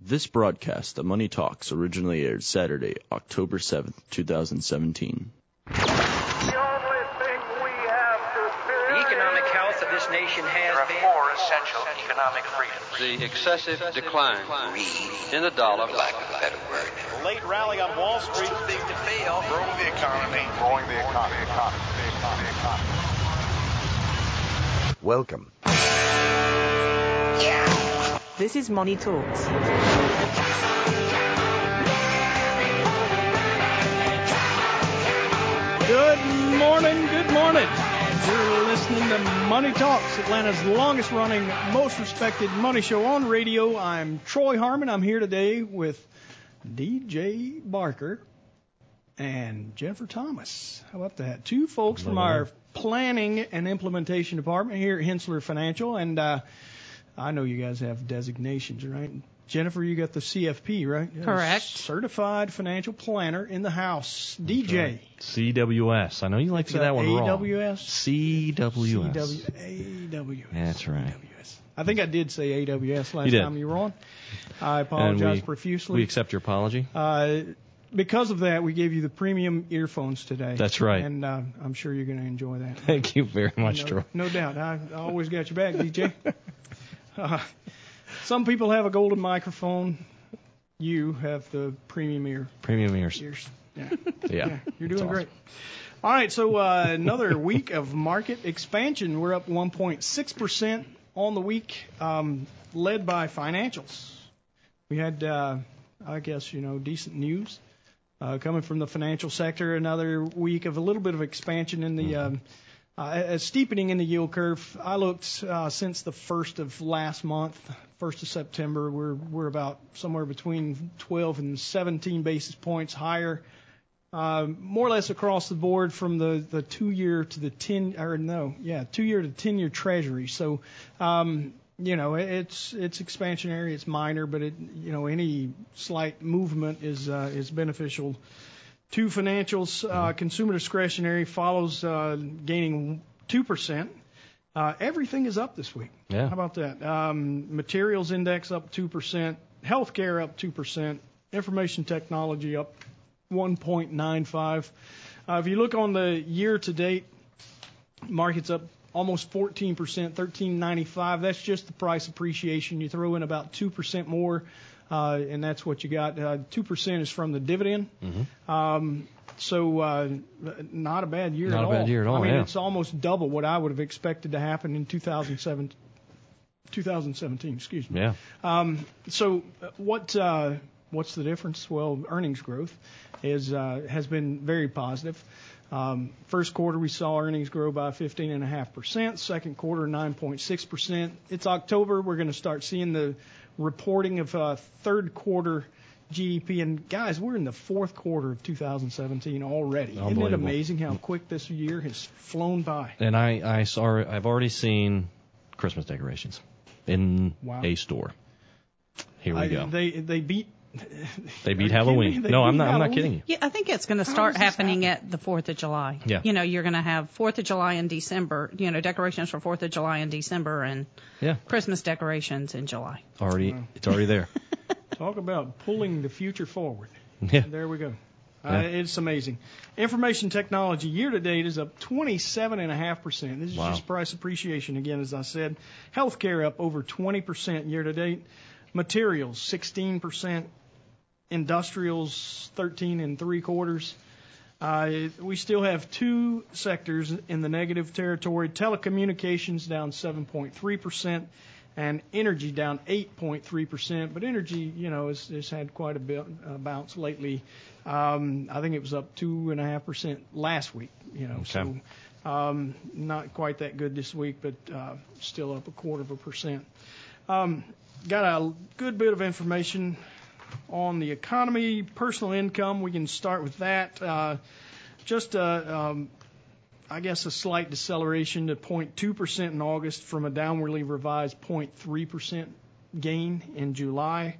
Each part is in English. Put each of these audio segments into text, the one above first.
This broadcast of Money Talks originally aired Saturday, October 7th, 2017. The economic health of this nation has There are been. four essential economic freedoms. the excessive decline in the dollar. Lack of a better word. Late rally on Wall Street. big to fail. Growing the economy. Growing the economy. economy, economy, economy. Welcome. This is Money Talks. Good morning, good morning. You're listening to Money Talks, Atlanta's longest running, most respected money show on radio. I'm Troy Harmon. I'm here today with DJ Barker and Jennifer Thomas. How about that? Two folks from our planning and implementation department here at Hensssler Financial. And uh, I know you guys have designations, right? Jennifer, you got the CFP, right? Correct. Certified Financial Planner in the house. DJ. CWS. I know you like to get that one wrong. AWS? CWS. CW, AWS. That's right. AWS. I think I did say AWS last You did. time you were on. I apologize we, profusely. we accept your apology. uh, because of that, we gave you the premium earphones today. That's right. And uh, I'm sure you're going to enjoy that. Thank you very much, no, Troy. no doubt. I, I always got your back, DJ. uh, some people have a golden microphone. You have the premium ear Premium ears. ears. Yeah. Yeah. Yeah, you're doing That's great. All right, so uh, another week of market expansion. We're up 1.6% on the week, um, led by financials. We had, uh, I guess, you know, decent news uh, coming from the financial sector. Another week of a little bit of expansion in the um, uh, a steepening in the yield curve. I looked uh, since the first of last month, first of September. We're we're about somewhere between 12 and 17 basis points higher uh, more or less across the board from the, the two year to the 10 or no yeah two year to 10 year treasury so um, you know it's it's expansionary it's minor but it you know any slight movement is uh, is beneficial to financials uh, consumer discretionary follows uh, gaining 2% uh, everything is up this week Yeah. how about that um, materials index up 2% healthcare up 2% information technology up 1.95. Uh, if you look on the year to date, market's up almost 14%, 13.95. That's just the price appreciation. You throw in about 2% more, uh, and that's what you got. Uh, 2% is from the dividend. Um, so uh, not a bad year Not at a all. bad year at all, I mean, yeah. it's almost double what I would have expected to happen in 2007, 2017. Excuse me. Yeah. Um, so uh, what uh, what's the difference? Well, earnings growth is uh, has been very positive. Um, first quarter we saw earnings grow by 15.5%. Second quarter 9.6%. It's October. We're going to start seeing the reporting of uh, third quarter GDP. And guys, we're in the fourth quarter of 2017 already. Isn't it amazing how quick this year has flown by? And I, I saw, I've already seen Christmas decorations in Wow. a store. Here we I- go. They they beat. They beat Halloween. They No, I'm beat not. I'm not kidding you. Yeah, I think it's going to start happening happen? at the 4th of July. Yeah. You know, you're going to have 4th of July in December, you know, decorations for 4th of July in December and Yeah. Christmas decorations in July. Already, it's already there. Talk about pulling the future forward. Yeah. There we go. Uh, Yeah. it's amazing. Information technology year to date is up 27.5%. This is Wow. just price appreciation again, as I said. Healthcare up over 20% year to date. Materials 16%. Industrials 13 and three quarters. Uh, we still have two sectors in the negative territory. Telecommunications down 7.3%, and energy down 8.3%. But energy, you know, has, has had quite a bit uh, bounce lately. Um, I think it was up two and a half percent last week. You know, Okay. so um, not quite that good this week, but uh, still up a quarter of a percent. Um, got a good bit of information on the economy, personal income, we can start with that. Uh, just a, um, I guess a slight deceleration to 0.2% in August from a downwardly revised 0.3% gain in July.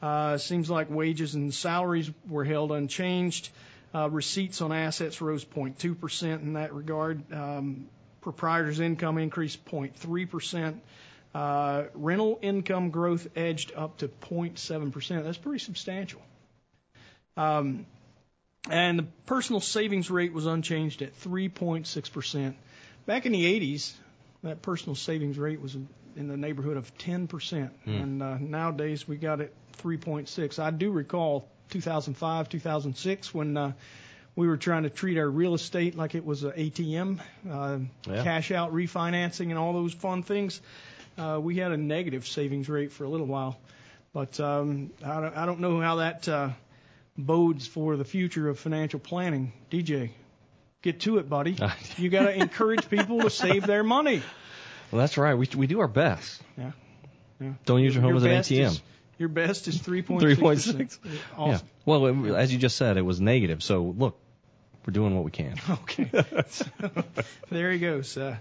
Uh, seems like wages and salaries were held unchanged. Uh, receipts on assets rose 0.2% in that regard. Um, proprietors' income increased 0.3%. Uh, rental income growth edged up to 0.7%. That's pretty substantial. Um, and the personal savings rate was unchanged at 3.6%. Back in the 80s, that personal savings rate was in the neighborhood of 10%, mm. and uh, nowadays we got it 3.6. I do recall 2005, 2006 when uh, we were trying to treat our real estate like it was an ATM, uh, yeah. cash out refinancing, and all those fun things. Uh, we had a negative savings rate for a little while, but um, I, don't, I don't know how that uh, bodes for the future of financial planning. DJ, get to it, buddy. you got to encourage people to save their money. Well, that's right. We we do our best. Yeah. yeah. Don't use your home your as an ATM. Is, your best is 3.6. 3.6. Awesome. Yeah. Well, it, as you just said, it was negative. So look, we're doing what we can. Okay. there he goes. Uh,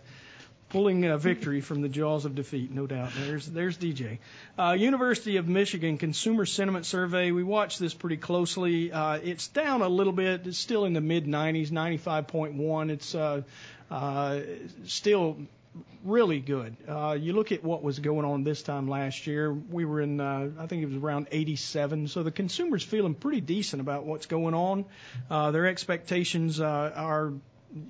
pulling a victory from the jaws of defeat, no doubt. There's there's DJ. Uh, University of Michigan Consumer Sentiment Survey. We watched this pretty closely. Uh, it's down a little bit. It's still in the mid 90s, 95.1. It's uh, uh, still really good. Uh, you look at what was going on this time last year. We were in, uh, I think it was around 87. So the consumer's feeling pretty decent about what's going on. Uh, their expectations uh, are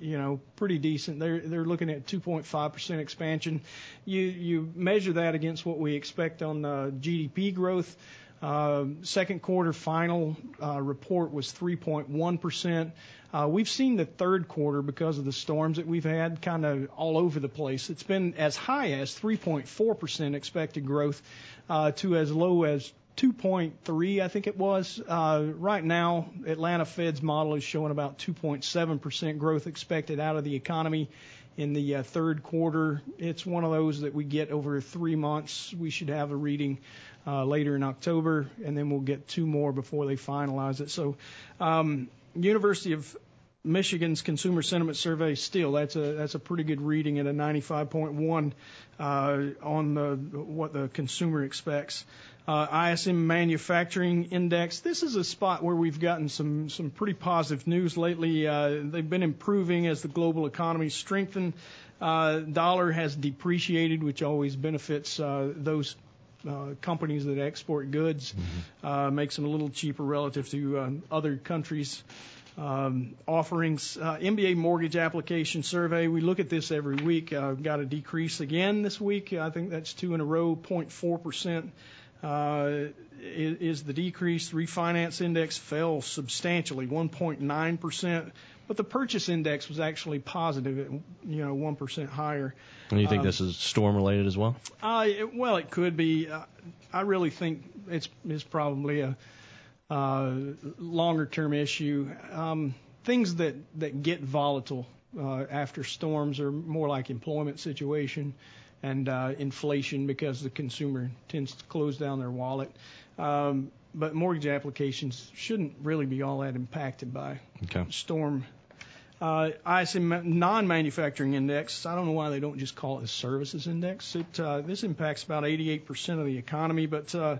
you know, pretty decent. They're they're looking at 2.5% expansion. You you measure that against what we expect on uh, GDP growth. Uh, second quarter final uh, report was 3.1%. Uh, we've seen the third quarter because of the storms that we've had kind of all over the place. It's been as high as 3.4% expected growth uh, to as low as 2.3, I think it was. Uh, right now, Atlanta Fed's model is showing about 2.7% growth expected out of the economy in the uh, third quarter. It's one of those that we get over three months. We should have a reading uh, later in October, and then we'll get two more before they finalize it. So, um, University of Michigan's Consumer Sentiment Survey still that's a that's a pretty good reading at a 95.1 uh, on the what the consumer expects uh, ISM Manufacturing Index. This is a spot where we've gotten some some pretty positive news lately. Uh, they've been improving as the global economy strengthened. Uh, dollar has depreciated, which always benefits uh, those uh, companies that export goods, mm-hmm. uh, makes them a little cheaper relative to uh, other countries. Um, offerings, uh, MBA mortgage application survey. We look at this every week. Uh, got a decrease again this week. I think that's two in a row, 0.4 percent is the decrease. Refinance index fell substantially, 1.9%, but the purchase index was actually positive at you know 1% higher. And you think um, this is storm related as well? Uh, well, it could be. Uh, I really think it's probably a uh, longer term issue. Um, things that that get volatile uh, after storms are more like employment situation and uh, inflation because the consumer tends to close down their wallet. Um, but mortgage applications shouldn't really be all that impacted by okay. storm. Uh, ISM non-manufacturing index. I don't know why they don't just call it a services index. It uh, this impacts about 88% of the economy, but uh,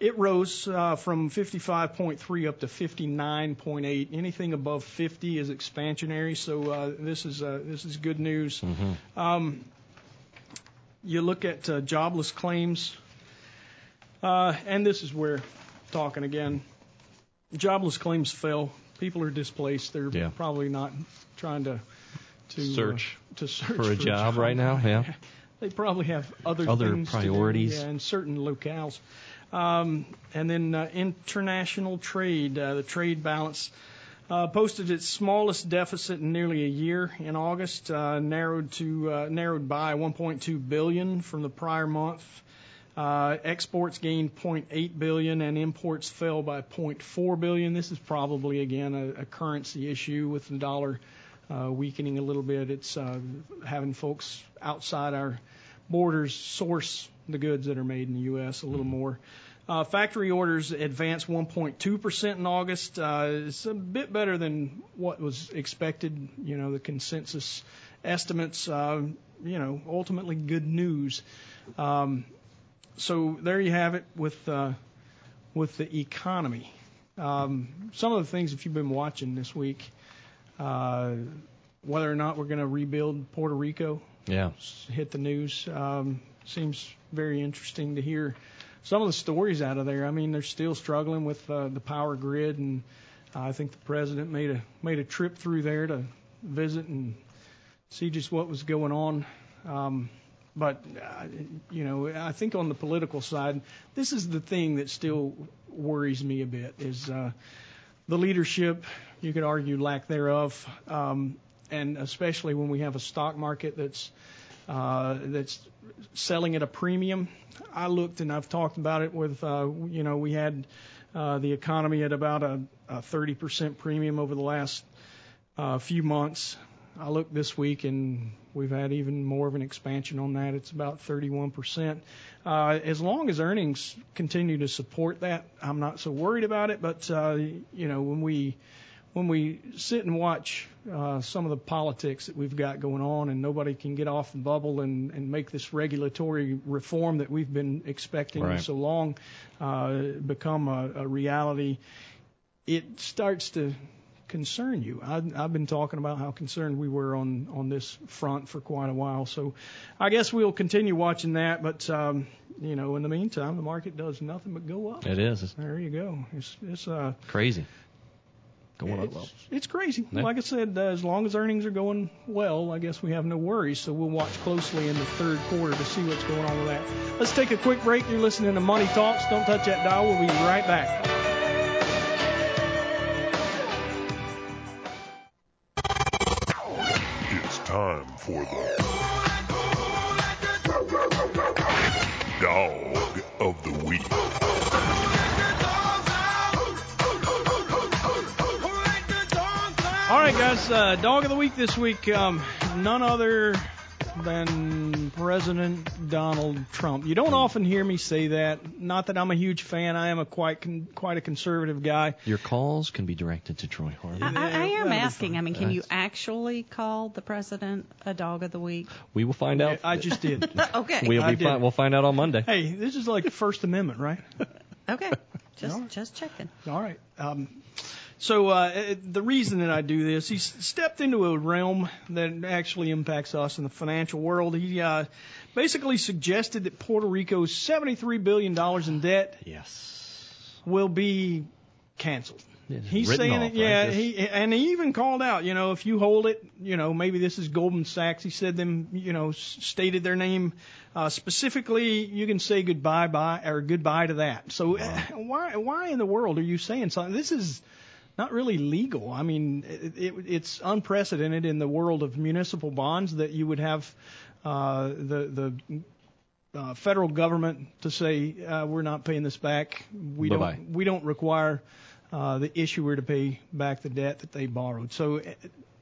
it rose uh, from 55.3 up to 59.8. Anything above 50 is expansionary, so uh, this is uh, this is good news. Mm-hmm. Um, you look at uh, jobless claims, uh, and this is where talking again. Jobless claims fell. People are displaced. They're yeah. probably not trying to to search uh, to search for a, for job, job right now. Yeah, they probably have other other things priorities yeah, in certain locales. Um, and then uh, international trade, uh, the trade balance uh, posted its smallest deficit in nearly a year in August, uh, narrowed to uh, narrowed by 1.2 billion from the prior month. Uh, exports gained 0.8 billion and imports fell by 0.4 billion. This is probably again a, a currency issue with the dollar uh, weakening a little bit. It's uh, having folks outside our borders source the goods that are made in the U.S. a little more. Uh, factory orders advanced 1.2% in August. Uh, it's a bit better than what was expected. You know, the consensus estimates, uh, you know, ultimately good news. Um, so there you have it with uh, with the economy. Um, some of the things, if you've been watching this week, uh, whether or not we're going to rebuild Puerto Rico, Yeah. hit the news. Um, seems very interesting to hear some of the stories out of there. I mean, they're still struggling with uh, the power grid, and I think the president made a made a trip through there to visit and see just what was going on. Um, but uh, you know, I think on the political side, this is the thing that still worries me a bit is uh, the leadership. You could argue lack thereof, um, and especially when we have a stock market that's uh, that's selling at a premium. I looked and I've talked about it with, uh, you know, we had uh, the economy at about a, a 30% premium over the last uh, few months. I looked this week and we've had even more of an expansion on that. It's about 31%. Uh, as long as earnings continue to support that, I'm not so worried about it. But uh, you know, when we when we sit and watch uh, some of the politics that we've got going on, and nobody can get off the bubble and, and make this regulatory reform that we've been expecting Right. so long uh, become a, a reality, it starts to concern you. I, I've been talking about how concerned we were on on this front for quite a while. So I guess we'll continue watching that. But um, you know, in the meantime, the market does nothing but go up. It is. There you go. It's it's uh crazy. Going up it's, well. it's crazy. Yeah. Like I said, uh, as long as earnings are going well, I guess we have no worries. So we'll watch closely in the third quarter to see what's going on with that. Let's take a quick break. You're listening to Money Talks. Don't touch that dial. We'll be right back. It's time for the All right, guys. Uh, dog of the week this week. Um, none other than President Donald Trump. You don't often hear me say that. Not that I'm a huge fan. I am a quite con- quite a conservative guy. Your calls can be directed to Troy I, Harvey. I, I that'll am be asking. I mean, can you actually call the president a dog of the week? We will find out. I just did. Okay. We'll be did. fi- We'll find out on Monday. hey, this is like the First Amendment, right? Okay. Just All right. just checking. All right. Um, so uh, uh, the reason that I do this, he's stepped into a realm that actually impacts us in the financial world. He uh, basically suggested that Puerto Rico's $73 billion in debt Yes. will be canceled. He's saying off, it, yeah. Yes. He and he even called out, you know, if you hold it, you know, maybe this is Goldman Sachs. He said them, you know, stated their name uh, specifically. You can say goodbye, bye or goodbye to that. So uh, why why in the world are you saying something? This is not really legal. I mean, it, it, it's unprecedented in the world of municipal bonds that you would have uh, the the uh, federal government to say uh, we're not paying this back. We Bye-bye. don't we don't require uh, the issuer to pay back the debt that they borrowed. So. uh,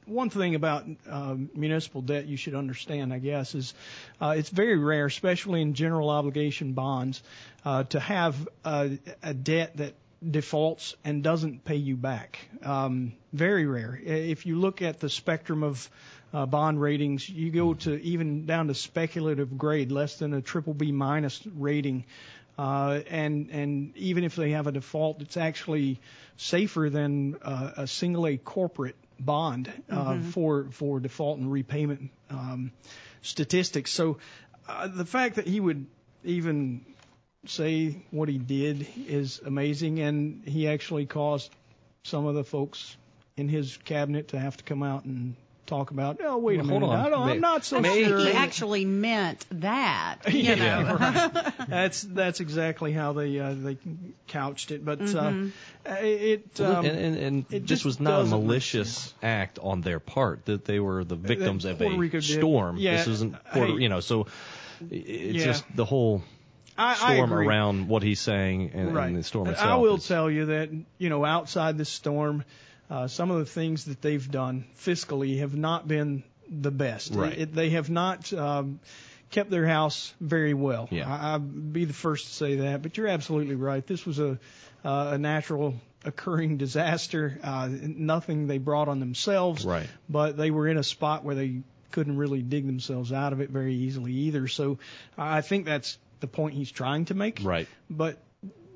One thing about um, municipal debt you should understand, I guess, is uh, it's very rare, especially in general obligation bonds, uh, to have a, a debt that defaults and doesn't pay you back. Um, very rare. If you look at the spectrum of uh, bond ratings, you go to even down to speculative grade, less than a triple B minus rating. Uh, and and even if they have a default, it's actually safer than uh, a single A corporate bond uh, for for default and repayment um, statistics. So uh, the fact that he would even say what he did is amazing, and he actually caused some of the folks in his cabinet to have to come out and talk about. Oh, wait a Well, hold minute, on. I don't, I'm not so I think sure. he actually meant that. You yeah, know. right. That's that's exactly how they uh, they couched it, but uh, it Well, um, and and, and it this just was not a doesn't malicious act on their part. That they were the victims of Puerto a Rico did. storm. Yeah, This isn't Puerto, hey. you know. So it's Yeah. just the whole I, I storm agree. around what he's saying and, right. and the storm itself. I will is- tell you that you know outside the storm, uh, some of the things that they've done fiscally have not been the best. Right. It, they have not um, kept their house very well. Yeah. I, I'd be the first to say that, but you're absolutely right. This was a uh, a natural occurring disaster. Uh, nothing they brought on themselves, Right. but they were in a spot where they couldn't really dig themselves out of it very easily either. So I think that's the point he's trying to make. Right. But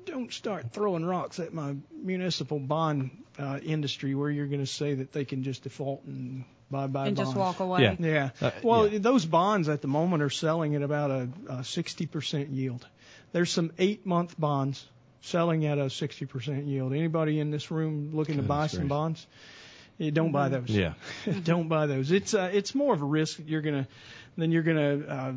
don't start throwing rocks at my municipal bond uh, industry where you're going to say that they can just default and buy buy and bonds. just walk away. Yeah. Yeah. Uh, well, yeah. those bonds at the moment are selling at about a, a 60% yield. There's some eight month bonds selling at a 60% yield. Anybody in this room looking to Goodness buy some bonds? You don't buy those. Yeah. don't buy those. It's uh, it's more of a risk you're gonna than you're gonna uh,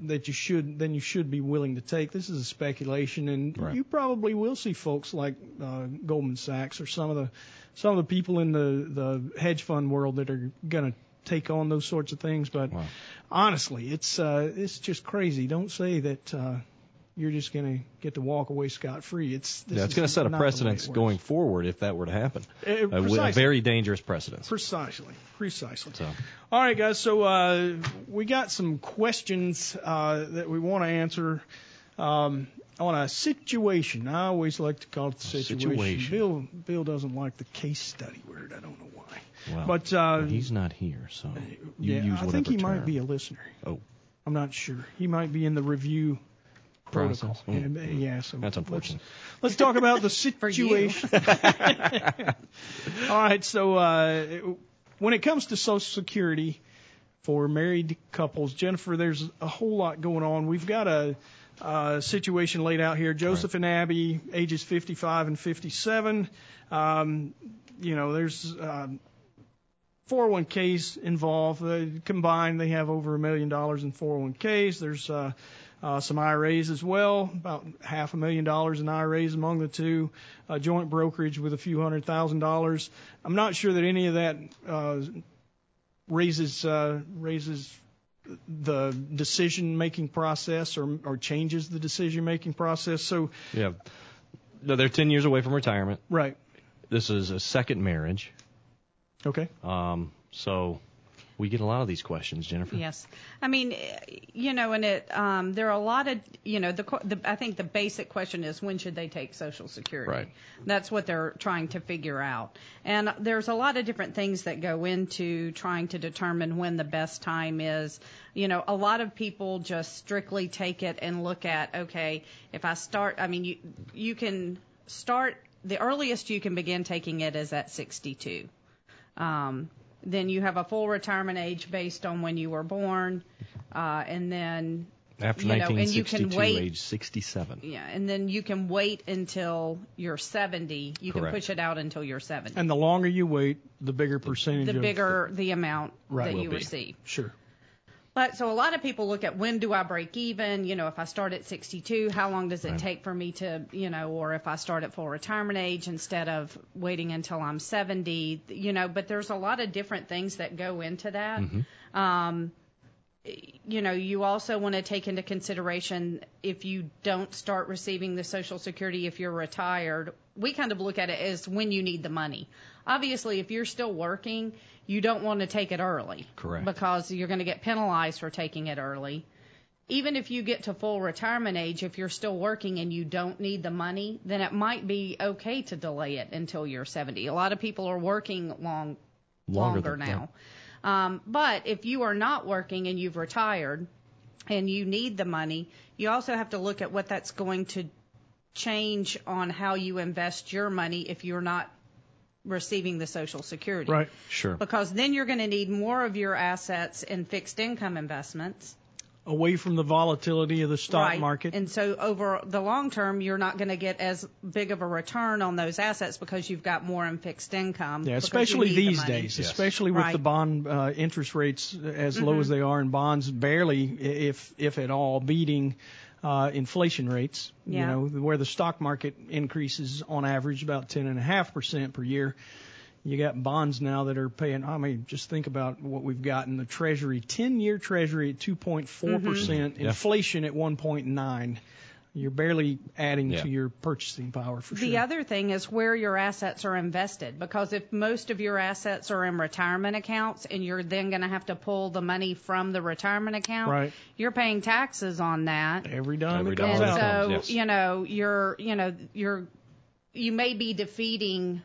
that you should than you should be willing to take. This is a speculation, and Right. you probably will see folks like uh, Goldman Sachs or some of the some of the people in the the hedge fund world that are gonna take on those sorts of things. But Wow. honestly, it's uh, it's just crazy. Don't say that. Uh, you're just going to get to walk away scot free. It's this Yeah, it's going to set a not the way it precedence going forward if that were to happen. Uh, A, a precisely. very dangerous precedence. Precisely, precisely. So, All right, guys. So uh, we got some questions uh, that we want to answer um, on a situation. I always like to call it the situation. situation. Bill Bill doesn't like the case study word. I don't know why. well, but uh, he's not here, so you yeah, I think he term. might be a listener. Oh. I'm not sure. He might be in the review protocol. Process. Mm. Yeah, yeah, so That's let's- unfortunate. Let's talk about the situation. All right, so uh, when it comes to Social Security for married couples, Jennifer, there's a whole lot going on. We've got a, uh situation laid out here. Joseph and Abby, ages 55 and 57. Um, you know, there's um, 401ks involved. Uh, combined, they have over a million dollars in 401ks. There's uh, uh, some IRAs as well, about half a million dollars in IRAs among the two. A joint brokerage with a few hundred thousand dollars. I'm not sure that any of that uh, raises uh, raises the decision making process or, or changes the decision making process. So Yeah. No, they're 10 years away from retirement. right, This is a second marriage. okay, Um, so we get a lot of these questions, Jennifer. Yes, I mean, you know, and it um, there are a lot of you know the, the I think the basic question is when should they take Social Security? Right. That's what they're trying to figure out, and there's a lot of different things that go into trying to determine when the best time is. You know, a lot of people just strictly take it and look at okay, if I start, I mean, you you can start the earliest you can begin taking it is at 62. Um, then you have a full retirement age based on when you were born, uh, and then After you know, and you 1962, can wait. age 67. yeah, and then you can wait until you're 70. You can push it out until you're 70. and the longer you wait, the bigger percentage. the of bigger the amount Right. that you be. receive. Sure. But so a lot of people look at when do I break even? You know, if I start at 62, how long does it take for me to, you know, or if I start at full retirement age instead of waiting until I'm 70, you know, but there's a lot of different things that go into that. Um, you know, you also want to take into consideration if you don't start receiving the Social Security if you're retired. We kind of look at it as when you need the money. Obviously, if you're still working, you don't want to take it early. Correct. Because you're going to get penalized for taking it early. Even if you get to full retirement age, if you're still working and you don't need the money, then it might be okay to delay it until you're 70. A lot of people are working long Longer longer, now. Um, but if you are not working and you've retired and you need the money, you also have to look at what that's going to change on how you invest your money if you're not receiving the Social Security. Right. Sure. Because then you're going to need more of your assets in fixed income investments. Away from the volatility of the stock right. market. And so over the long term, you're not going to get as big of a return on those assets because you've got more in fixed income. Yeah, especially need the these days, Yes. especially with Right. the bond uh, interest rates as low Mm-hmm. as they are in bonds, barely, if if at all, beating uh, inflation rates. You Yeah. know, where the stock market increases on average about ten and a half percent per year. You got bonds now that are paying. I mean, just think about what we've got in the Treasury. Ten-year Treasury at 2.4 percent, Yeah. inflation at 1.9. You're barely adding Yeah. to your purchasing power for The sure. The other thing is where your assets are invested because if most of your assets are in retirement accounts and you're then going to have to pull the money from the retirement account, Right. you're paying taxes on that. Every dime Every it comes dollar and so, yes. you know, you're, you know, you're you may be defeating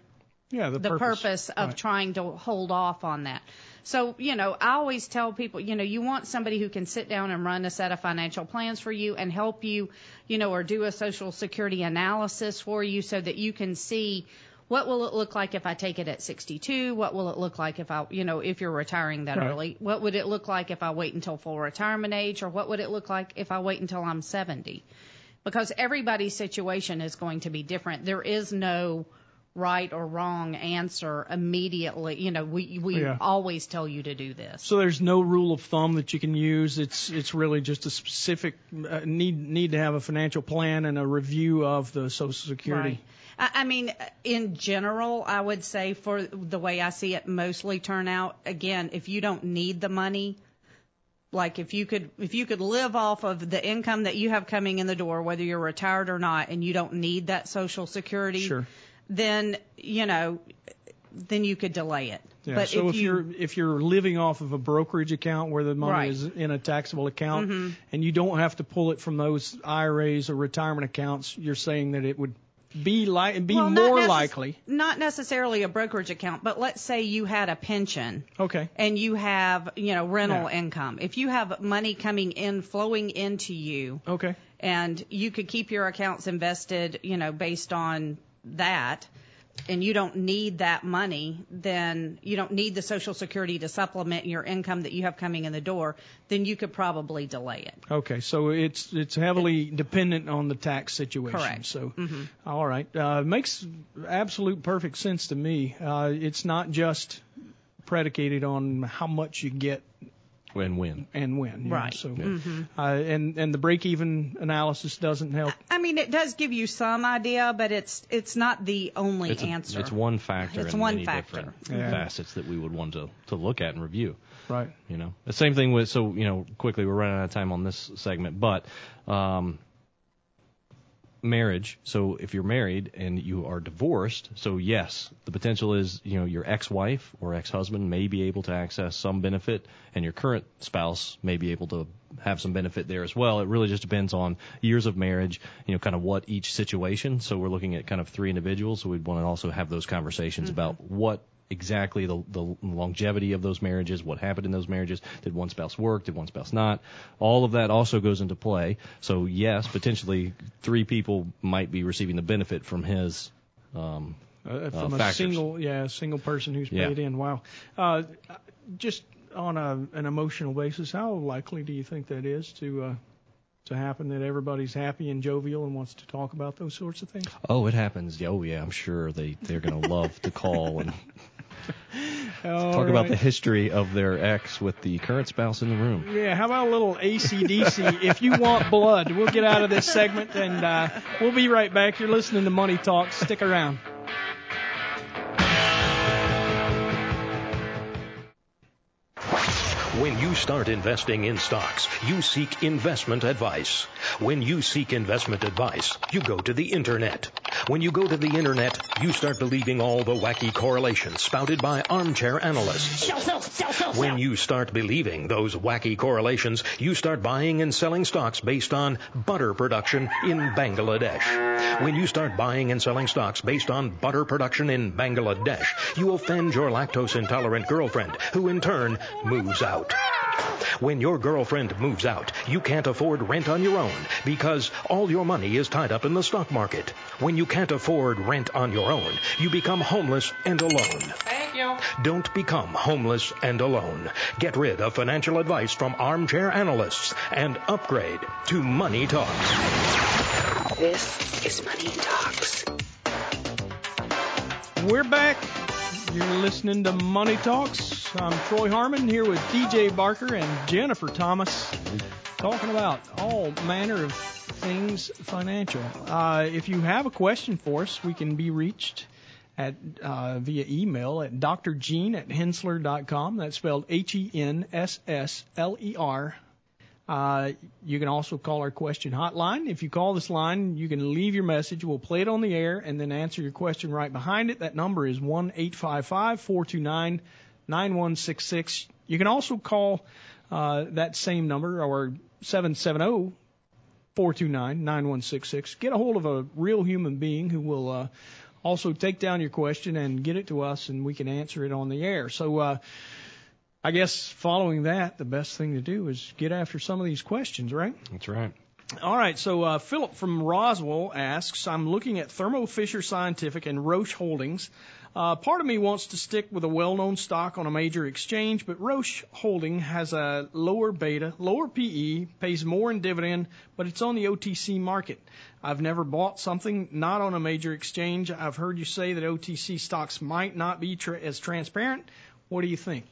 yeah, the, the purpose, of Right. trying to hold off on that. So, you know, I always tell people, you know, you want somebody who can sit down and run a set of financial plans for you and help you, you know, or do a social security analysis for you so that you can see what will it look like if I take it at 62? What will it look like if I, you know, if you're retiring that Right. early? What would it look like if I wait until full retirement age or what would it look like if I wait until I'm 70? Because everybody's situation is going to be different. There is no right or wrong answer immediately. You know, we we Yeah. always tell you to do this. So there's no rule of thumb that you can use. It's it's really just a specific uh, need need to have a financial plan and a review of the Social Security. Right. I, I mean, in general, I would say for the way I see it, mostly turn out. Again, if you don't need the money, like if you could if you could live off of the income that you have coming in the door, whether you're retired or not, and you don't need that Social Security, Sure. Then you know, then you could delay it. Yeah. but so if, you, you're if you're living off of a brokerage account where the money Right. is in a taxable account Mm-hmm. and you don't have to pull it from those IRAs or retirement accounts, you're saying that it would be like be well, more necess- likely. Not necessarily a brokerage account, but let's say you had a pension Okay. and you have, you know, rental Yeah. income. If you have money coming in, flowing into you, Okay. and you could keep your accounts invested, you know, based on that, and you don't need that money, then you don't need the Social Security to supplement your income that you have coming in the door, then you could probably delay it. Okay, so it's it's heavily dependent on the tax situation. Correct. So, Mm-hmm. all right, uh, makes absolute perfect sense to me. Uh, it's not just predicated on how much you get Win win. and when. you know, Right. Mm-hmm. So, uh, and and the break-even analysis doesn't help. I mean, it does give you some idea, but it's it's not the only It's, a- answer. it's one factor It's in one many factor. different Yeah. facets that we would want to, to look at and review. Right. You know, the same thing with so you know quickly we're running out of time on this segment, but um, marriage. So if you're married and you are divorced, so yes, the potential is you know your ex-wife or ex-husband may be able to access some benefit, and your current spouse may be able to have some benefit there as well. It really just depends on years of marriage, you know, kind of what each situation. So we're looking at kind of three individuals. So we'd want to also have those conversations mm-hmm. about what exactly the, the longevity of those marriages, what happened in those marriages, did one spouse work, did one spouse not. All of that also goes into play. So yes, potentially three people might be receiving the benefit from his. Um, Uh, from a factors. single, yeah, single person who's Yeah. paid in. Wow. Uh, just on a, an emotional basis, how likely do you think that is to uh, to happen? That everybody's happy and jovial and wants to talk about those sorts of things. oh, it happens. Oh yeah, I'm sure they they're going to love to call and talk about the history of their ex with the current spouse in the room. Yeah, how about a little AC/DC? if you want blood, we'll get out of this segment and uh, we'll be right back. You're listening to Money Talk. Stick around. You start investing in stocks, you seek investment advice. When you seek investment advice, you go to the internet. When you go to the internet, you start believing all the wacky correlations spouted by armchair analysts. Sell, sell, sell, sell, When you start believing those wacky correlations, you start buying and selling stocks based on butter production in Bangladesh. When you start buying and selling stocks based on butter production in Bangladesh, you offend your lactose intolerant girlfriend, who in turn moves out. When your girlfriend moves out, you can't afford rent on your own because all your money is tied up in the stock market. When you can't afford rent on your own, you become homeless and alone. Thank you. Don't become homeless and alone. Get rid of financial advice from armchair analysts and upgrade to Money Talks. This is Money Talks. We're back. You're listening to Money Talks. I'm Troy Harmon here with DJ Barker and Jennifer Thomas, talking about all manner of things financial. Uh, if you have a question for us, we can be reached at uh, via email at drgene at hensssler.com. That's spelled H E N S S L E R. Uh, you can also call our question hotline. If you call this line, you can leave your message. We'll play it on the air and then answer your question right behind it. That number is one eight five five four two nine nine one six six. You can also call uh, that same number or seven seven zero 429-9166. Get a hold of a real human being who will uh, also take down your question and get it to us, and we can answer it on the air. So, uh, I guess following that, the best thing to do is get after some of these questions, right? That's right. All right, so uh, Philip from Roswell asks, I'm looking at Thermo Fisher Scientific and Roche Holdings. Uh, part of me wants to stick with a well-known stock on a major exchange, but Roche Holding has a lower beta, lower PE, pays more in dividend, but it's on the OTC market. I've never bought something not on a major exchange. I've heard you say that OTC stocks might not be tra- as transparent. What do you think?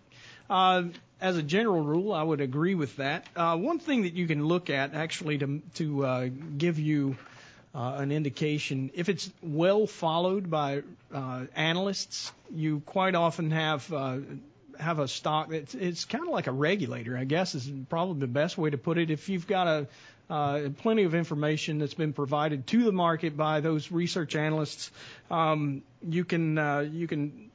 Uh, as a general rule, I would agree with that. Uh, one thing that you can look at actually to to uh, give you uh, an indication if it's well followed by uh, analysts, you quite often have uh, have a stock that's it's kind of like a regulator, I guess is probably the best way to put it. If you've got a uh, plenty of information that's been provided to the market by those research analysts, um, you can uh, you can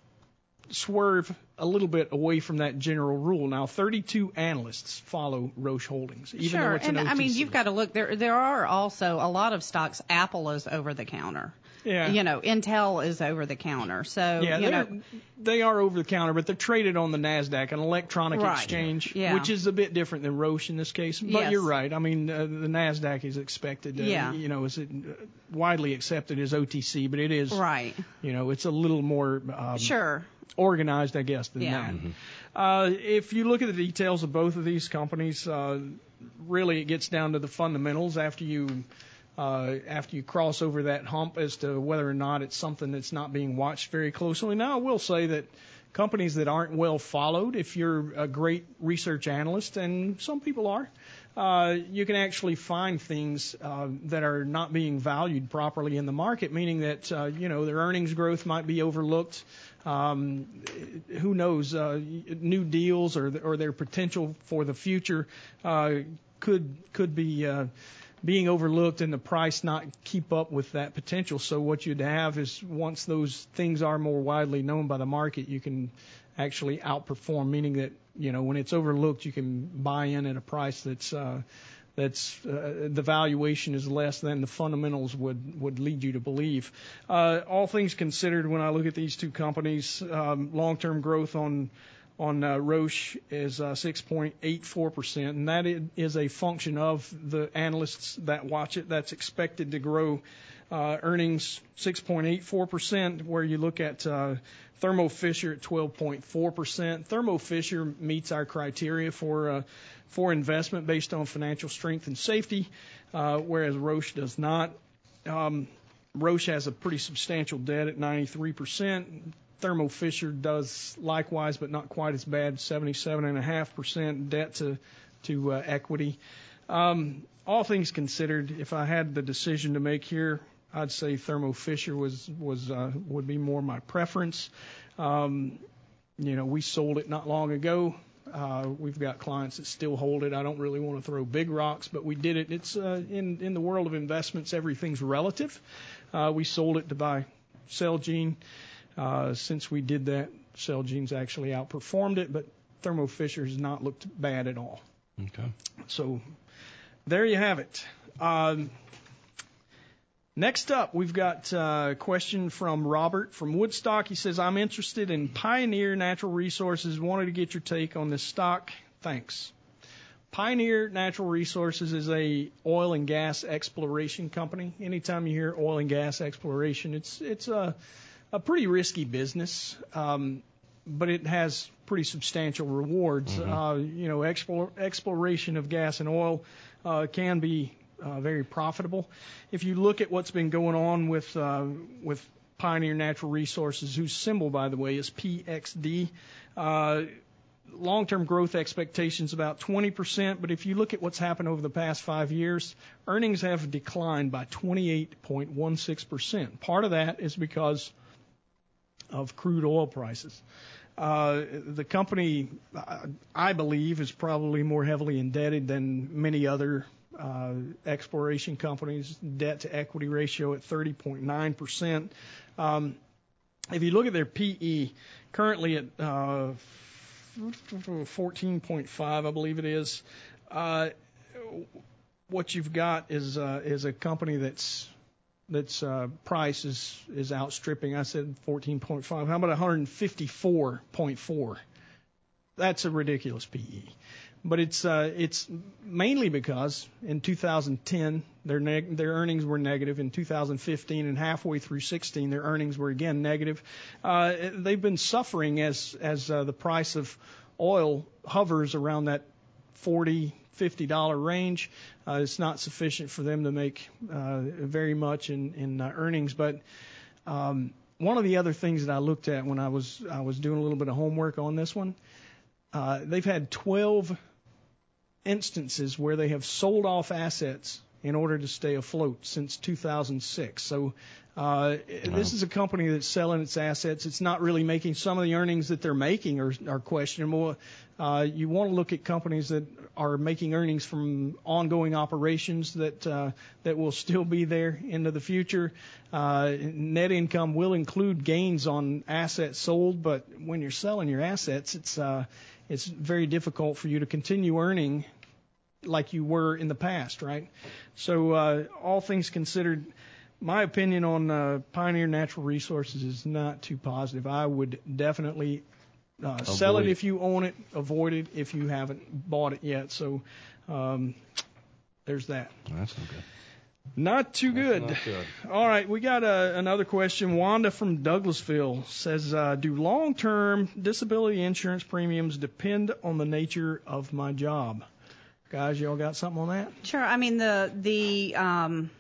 swerve a little bit away from that general rule. Now, 32 analysts follow Roche Holdings, even sure, though it's and an OTC. I mean you've got to look there. There are also a lot of stocks. Apple is over the counter. Yeah. You know, Intel is over the counter. So yeah, you know, they are over the counter, but they're traded on the Nasdaq, an electronic Right. exchange, Yeah. which is a bit different than Roche in this case. But Yes. you're right. I mean, uh, the Nasdaq is expected. Uh, Yeah. You know, is it uh, widely accepted as OTC, but it is. right. You know, it's a little more. Um, Sure. Organized, I guess, than Yeah. that. Uh, if you look at the details of both of these companies, uh, really it gets down to the fundamentals after you uh, after you cross over that hump as to whether or not it's something that's not being watched very closely. Now, I will say that companies that aren't well followed, if you're a great research analyst, and some people are, uh, you can actually find things uh, that are not being valued properly in the market, meaning that uh, you know their earnings growth might be overlooked. Um, who knows? Uh, new deals or or their potential for the future uh, could could be. Uh, being overlooked and the price not keep up with that potential. So what you'd have is once those things are more widely known by the market, you can actually outperform, meaning that you know when it's overlooked, you can buy in at a price that's uh, that's uh, the valuation is less than the fundamentals would would lead you to believe. Uh, all things considered, when I look at these two companies, um, long-term growth on on uh, Roche is uh, 6.84%, and that is a function of the analysts that watch it. That's expected to grow uh, earnings 6.84%, where you look at uh, Thermo Fisher at 12.4%. Thermo Fisher meets our criteria for uh, for investment based on financial strength and safety, uh, whereas Roche does not. Um, Roche has a pretty substantial debt at 93%. Thermo Fisher does likewise, but not quite as bad, 77.5% debt to to uh, equity. Um, all things considered, if I had the decision to make here, I'd say Thermo Fisher was was uh, would be more my preference. Um, you know, we sold it not long ago. Uh, we've got clients that still hold it. I don't really want to throw big rocks, but we did it. It's uh, in in the world of investments, everything's relative. Uh, we sold it to buy Celgene. Uh, since we did that, Celgene's actually outperformed it, but Thermo Fisher has not looked bad at all. Okay. So there you have it. Um, next up, we've got uh, a question from Robert from Woodstock. He says, I'm interested in Pioneer Natural Resources. Wanted to get your take on this stock. Thanks. Pioneer Natural Resources is a oil and gas exploration company. Anytime you hear oil and gas exploration, it's it's a a pretty risky business, um, but it has pretty substantial rewards. Uh, you know, explore, exploration of gas and oil uh, can be uh, very profitable. If you look at what's been going on with uh, with Pioneer Natural Resources, whose symbol, by the way, is PXD. Uh, long-term growth expectations about 20%, but if you look at what's happened over the past five years, earnings have declined by 28.16%. Part of that is because of crude oil prices. Uh, the company, I believe, is probably more heavily indebted than many other uh, exploration companies. Debt to equity ratio at 30.9 percent. Um, if you look at their PE, currently at uh, 14.5, I believe it is. Uh, what you've got is uh, is a company that's that's uh, price is is outstripping. I said 14.5. How about 154.4? That's a ridiculous PE. But it's uh, it's mainly because in 2010 their neg- their earnings were negative. In 2015 and halfway through 16 their earnings were again negative. Uh, they've been suffering as as uh, the price of oil hovers around that 40 fifty dollar range. Uh, it's not sufficient for them to make uh, very much in, in uh, earnings. But um, one of the other things that I looked at when I was I was doing a little bit of homework on this one, uh, they've had 12 instances where they have sold off assets in order to stay afloat since 2006. So uh, this is a company that's selling its assets. It's not really making some of the earnings that they're making are, are questionable. Uh, you want to look at companies that are making earnings from ongoing operations that uh, that will still be there into the future. Uh, net income will include gains on assets sold, but when you're selling your assets, it's uh, it's very difficult for you to continue earning like you were in the past, right? So uh, all things considered my opinion on uh, Pioneer Natural Resources is not too positive. I would definitely uh, sell it if you own it, avoid it if you haven't bought it yet. So um, there's that. That's good. Not too good. Not good. All right, we got uh, another question. Wanda from Douglasville says, uh, "Do long-term disability insurance premiums depend on the nature of my job?" Guys, y'all got something on that? Sure. I mean the the um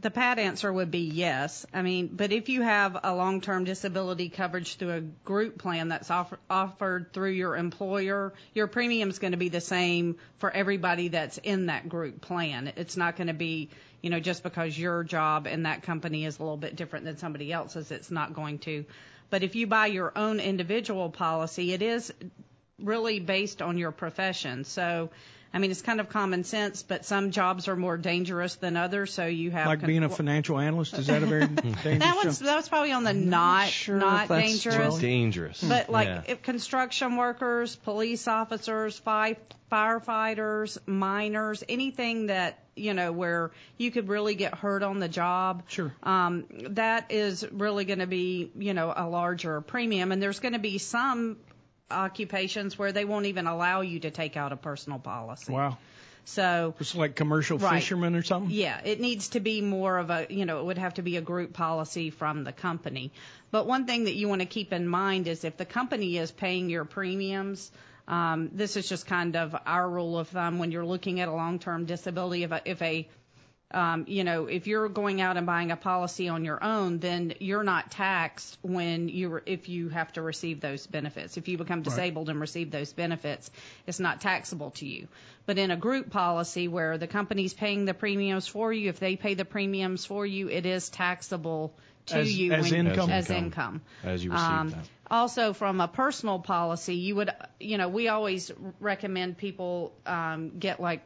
the pat answer would be yes. I mean, but if you have a long-term disability coverage through a group plan that's offer, offered through your employer, your premium is going to be the same for everybody that's in that group plan. It's not going to be, you know, just because your job in that company is a little bit different than somebody else's, it's not going to. But if you buy your own individual policy, it is really based on your profession. So I mean, it's kind of common sense, but some jobs are more dangerous than others. So you have like being a financial analyst. Is that a very dangerous that one's that was probably on the not sure not that's dangerous. dangerous. But like Yeah. if construction workers, police officers, fi- firefighters, miners, anything that you know where you could really get hurt on the job. Sure. Um, that is really going to be you know a larger premium, and there's going to be some occupations where they won't even allow you to take out a personal policy. Wow. So It's like commercial Right. fishermen or something. yeah, it needs to be more of a, you know, it would have to be a group policy from the company. But one thing that you want to keep in mind is if the company is paying your premiums, um, this is just kind of our rule of thumb when you're looking at a long-term disability. If a, if a um, you know, if you're going out and buying a policy on your own, then you're not taxed when you if you have to receive those benefits. If you become disabled and receive those benefits, it's not taxable to you. But in a group policy where the company's paying the premiums for you, if they pay the premiums for you, it is taxable to As- you as when, income? as income. income. As you receive Um, that. Also, from a personal policy, you would, you know, we always recommend people um, get like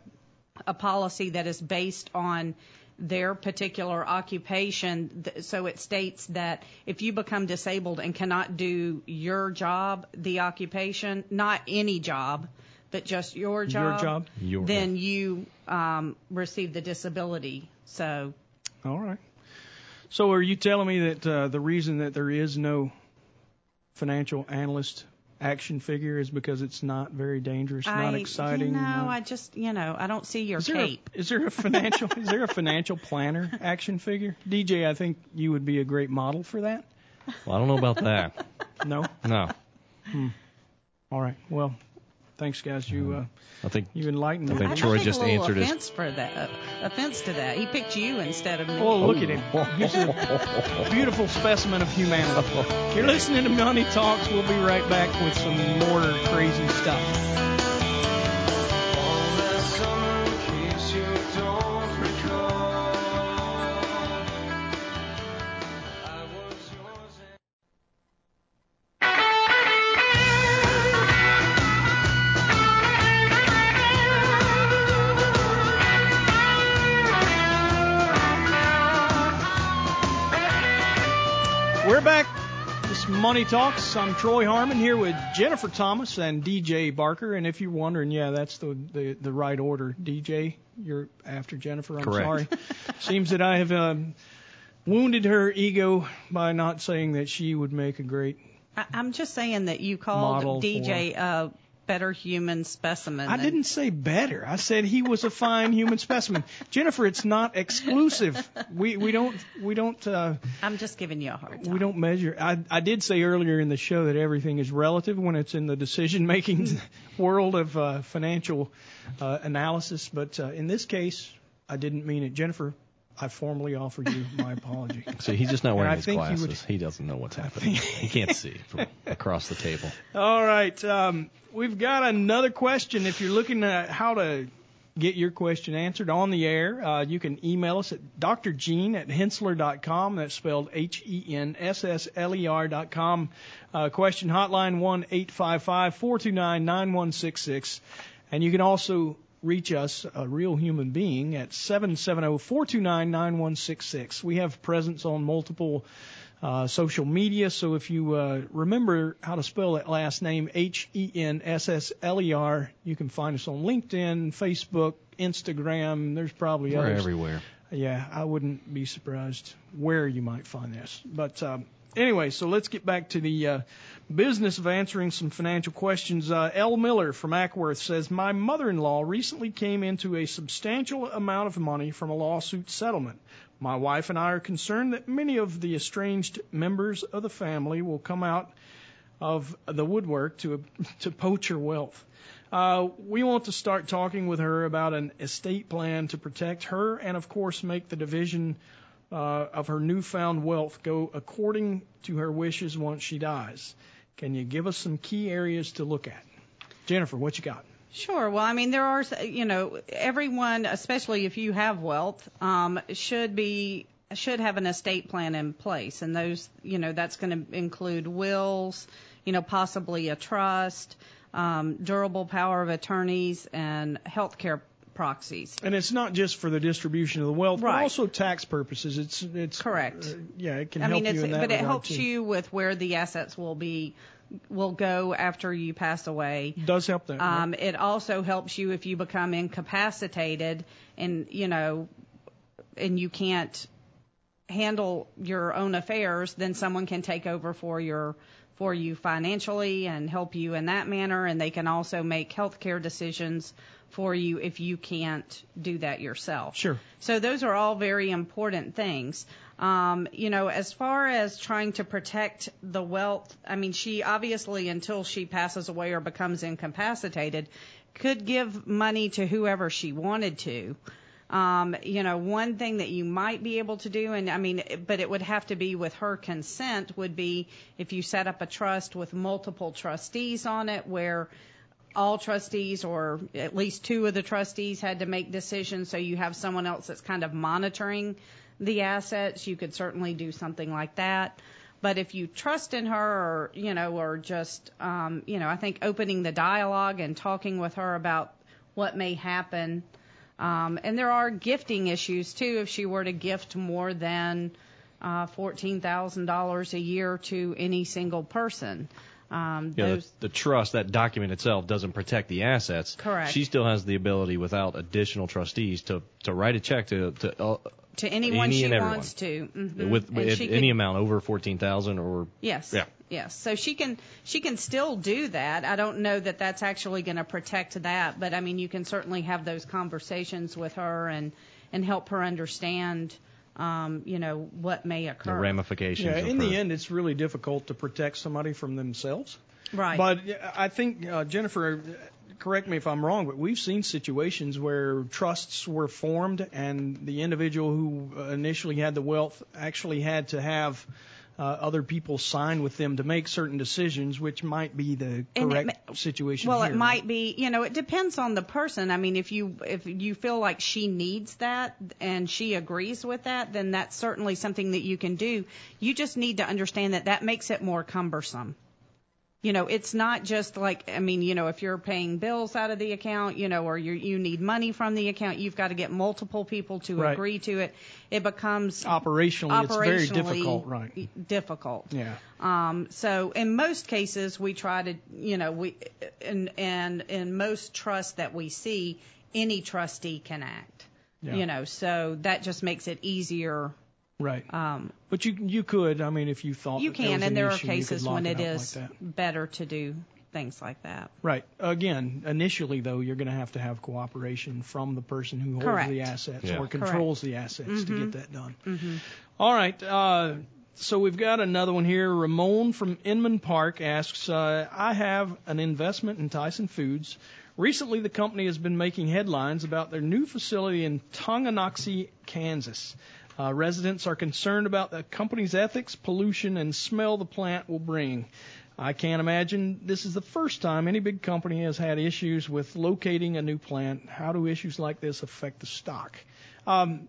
a policy that is based on their particular occupation. So it states that if you become disabled and cannot do your job, the occupation, not any job, but just your job, your job? Your then you um, receive the disability. So All right. So are you telling me that uh, the reason that there is no financial analyst action figure is because it's not very dangerous, not exciting? You know, I just, you know, I don't see your is there, a, cape. is there a financial is there a financial planner action figure? DJ, I think you would be a great model for that. Well, I don't know about that. No. No. Hmm. All right. Well, thanks guys. You uh, I think you enlightened me. I think I Troy just a little answered his- offense for that. Uh, offense to that. He picked you instead of me. Oh, look at him. He's a beautiful specimen of humanity. You're listening to Money Talks. We'll be right back with some more crazy stuff. Money Talks. I'm Troy Harmon here with Jennifer Thomas and DJ Barker. And if you're wondering, yeah, that's the the, the right order. DJ, you're after Jennifer. I'm Correct. sorry. Seems that I have um, wounded her ego by not saying that she would make a great. I, I'm just saying that you Model called DJ a better human specimen. I than- didn't say better. I said he was a fine human specimen. Jennifer, it's not exclusive. We we don't we don't. Uh, I'm just giving you a hard time. We don't measure. I, I did say earlier in the show that everything is relative when it's in the decision making world of uh, financial uh, analysis, but uh, in this case, I didn't mean it. Jennifer, I formally offer you my apology. So he's just not wearing his glasses. would- He doesn't know what's happening. he can't see from across the table. All right. Um, we've got another question. If you're looking at how to get your question answered on the air, uh, you can email us at drgene at henssler.com. That's spelled H-E-N-S-S-L-E-R dot com. Uh, question hotline 1-855-429-9166. And you can also reach us, a real human being, at 770-429-9166. We have presence on multiple uh, social media. So if you uh, remember how to spell that last name, H E N S S L E R, you can find us on LinkedIn, Facebook, Instagram. There's probably We're others. everywhere. Yeah, I wouldn't be surprised where you might find this. But um, anyway, so let's get back to the uh, business of answering some financial questions. Uh, L. Miller from Acworth says, My mother in law recently came into a substantial amount of money from a lawsuit settlement. My wife and I are concerned that many of the estranged members of the family will come out of the woodwork to to poach her wealth. Uh, we want to start talking with her about an estate plan to protect her and, of course, make the division uh, of her newfound wealth go according to her wishes once she dies. Can you give us some key areas to look at? Jennifer, what you got? Sure. Well, I mean, there are, you know, everyone, especially if you have wealth, um, should be should have an estate plan in place, and those, you know, that's going to include wills, you know, possibly a trust, um, durable power of attorneys, and healthcare proxies. And it's not just for the distribution of the wealth, but also tax purposes. It's it's Correct. uh, yeah, it can I help mean, it's, you in that but it helps too. you with where the assets will be will go after you pass away. Does help that. right? Um, it also helps you if you become incapacitated and you know, and you can't handle your own affairs, then someone can take over for your for you financially and help you in that manner, and they can also make healthcare decisions for you if you can't do that yourself. Sure. So those are all very important things. Um, you know, as far as trying to protect the wealth, I mean, she obviously, until she passes away or becomes incapacitated, could give money to whoever she wanted to. Um, you know, one thing that you might be able to do, and I mean, but it would have to be with her consent, would be if you set up a trust with multiple trustees on it where all trustees or at least two of the trustees had to make decisions. So you have someone else that's kind of monitoring the assets. You could certainly do something like that. But if you trust in her or you know or just um you know i think opening the dialogue and talking with her about what may happen um and there are gifting issues too if she were to gift more than uh $14,000 a year to any single person um Yeah, those the, the trust, that document itself doesn't protect the assets. Correct. She still has the ability, without additional trustees, to to write a check to to uh, to anyone any she everyone. wants to. Mhm. with, with she any could- amount over fourteen thousand or Yes. Yeah. Yes. So she can she can still do that. I don't know that that's actually going to protect that, but I mean you can certainly have those conversations with her and and help her understand um, you know what may occur the ramifications. Yeah, of in the her- end, it's really difficult to protect somebody from themselves. Right. But I think, uh, Jennifer, correct me if I'm wrong, but we've seen situations where trusts were formed and the individual who initially had the wealth actually had to have uh, other people sign with them to make certain decisions, which might be the it correct ma- situation. Well, here. it might be, you know, it depends on the person. I mean, if you if you feel like she needs that and she agrees with that, then that's certainly something that you can do. You just need to understand that that makes it more cumbersome. You know, it's not just like, I mean, you know, if you're paying bills out of the account, you know, or you you need money from the account, you've got to get multiple people to Right. agree to it. It becomes Operationally, it's very operationally difficult, right? Difficult. Yeah. Um, so in most cases, we try to, you know, we and and in most trusts that we see, any trustee can act. Yeah. You know, so that just makes it easier. Right. Um, But you you could, I mean, if you thought you that there can, and there are issue, you cases when it it like better to do things like that. Right. Again, initially though, you're going to have to have cooperation from the person who holds Correct. the assets Yeah. or controls the assets to Mhm. get that done. hmm All right. Uh, so we've got another one here. Ramon from Inman Park asks, uh, I have an investment in Tyson Foods. Recently, the company has been making headlines about their new facility in Tonganoxie, Kansas. Uh, residents are concerned about the company's ethics, pollution, and smell the plant will bring. I can't imagine this is the first time any big company has had issues with locating a new plant. How do issues like this affect the stock? Um,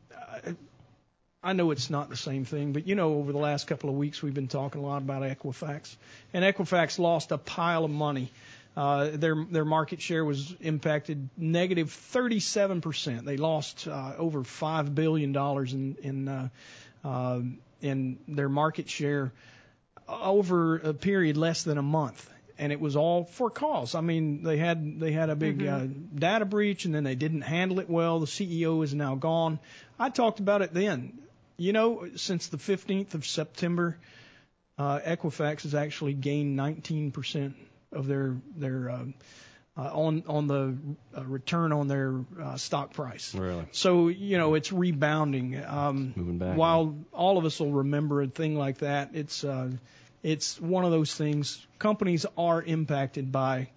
I know it's not the same thing, but you know, over the last couple of weeks, we've been talking a lot about Equifax, and Equifax lost a pile of money. Uh, their their market share was impacted negative 37 percent. They lost uh, over five billion dollars in in uh, uh, in their market share over a period less than a month. And it was all for cause. I mean, they had they had a big uh, data breach, and then they didn't handle it well. The CEO is now gone. I talked about it then. You know, since the 15th of September, uh, Equifax has actually gained 19% of their their uh, uh, on on the uh, return on their uh, stock price. Really? So you know it's rebounding. Um, Moving back. While all of us will remember a thing like that, it's uh, it's one of those things. Companies are impacted by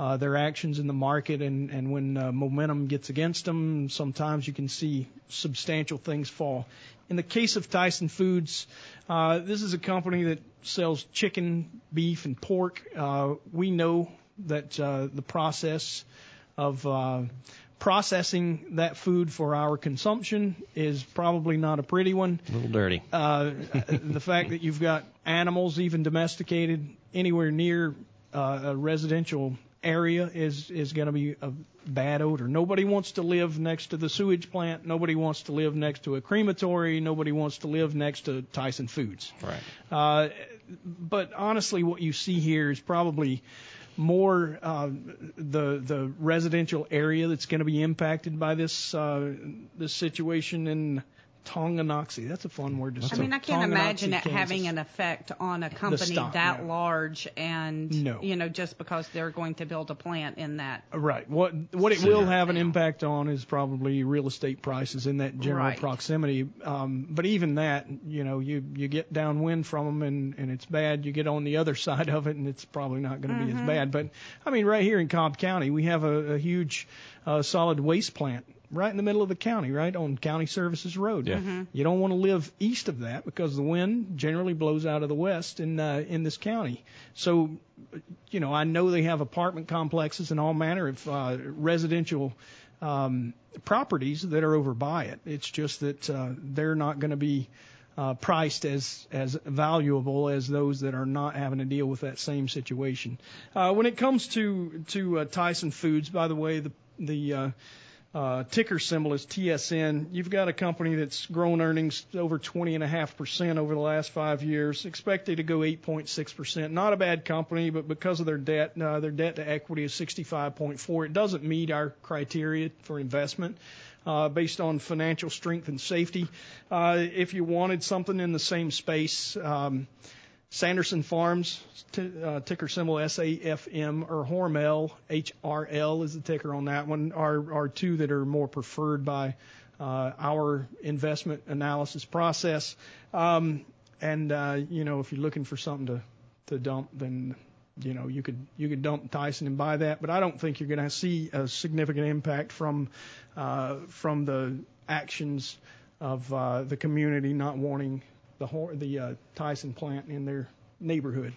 uh, their actions in the market, and and when uh, momentum gets against them, sometimes you can see substantial things fall. In the case of Tyson Foods, uh, this is a company that sells chicken, beef, and pork. Uh, we know that uh, the process of uh, processing that food for our consumption is probably not a pretty one. A little dirty. Uh, the fact that you've got animals, even domesticated, anywhere near uh, a residential area is is going to be a bad odor. Nobody wants to live next to the sewage plant. Nobody wants to live next to a crematory. Nobody wants to live next to Tyson Foods. Right. Uh, but honestly, what you see here is probably more uh, the the residential area that's going to be impacted by this uh, this situation in Tonganoxie. That's a fun word to say. I mean, I can't imagine it Kansas. having an effect on a company stock, that no. large and, No. you know, just because they're going to build a plant in that. Right. What what it will have an impact on is probably real estate prices in that general Right. proximity. Um, but even that, you know, you you get downwind from them and and it's bad. You get on the other side of it and it's probably not going to be as bad. But I mean, right here in Cobb County, we have a, a huge uh, solid waste plant. Right in the middle of the county, right on County Services Road. Yeah. You don't want to live east of that because the wind generally blows out of the west in uh, in this county. So, you know, I know they have apartment complexes and all manner of uh, residential um, properties that are over by it. It's just that uh, they're not going to be uh, priced as as valuable as those that are not having to deal with that same situation. Uh, when it comes to to uh, Tyson Foods, by the way, the the uh, uh, ticker symbol is TSN. You've got a company that's grown earnings over 20.5% over the last five years, expected to go 8.6%. Not a bad company, but because of their debt, uh, their debt to equity is 65.4. It doesn't meet our criteria for investment. Uh, based on financial strength and safety. Uh, if you wanted something in the same space, um, Sanderson Farms, t- uh, ticker symbol SAFM, or Hormel, HRL is the ticker on that one, are, are two that are more preferred by uh, our investment analysis process. Um, and, uh, you know, if you're looking for something to, to dump, then, you know, you could, you could dump Tyson and buy that. But I don't think you're going to see a significant impact from, uh, from the actions of uh, the community not wanting the Hor- the uh, Tyson plant in their neighborhood.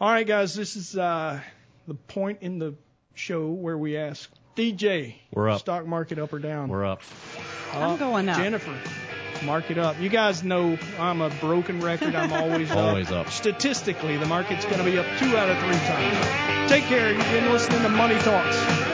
All right, guys, this is uh, the point in the show where we ask DJ, We're up. stock market up or down? We're up. I'm going up. Jennifer, market up. You guys know I'm a broken record. I'm always up. Always up. Statistically, the market's going to be up two out of three times. Take care. You've been listening to Money Talks.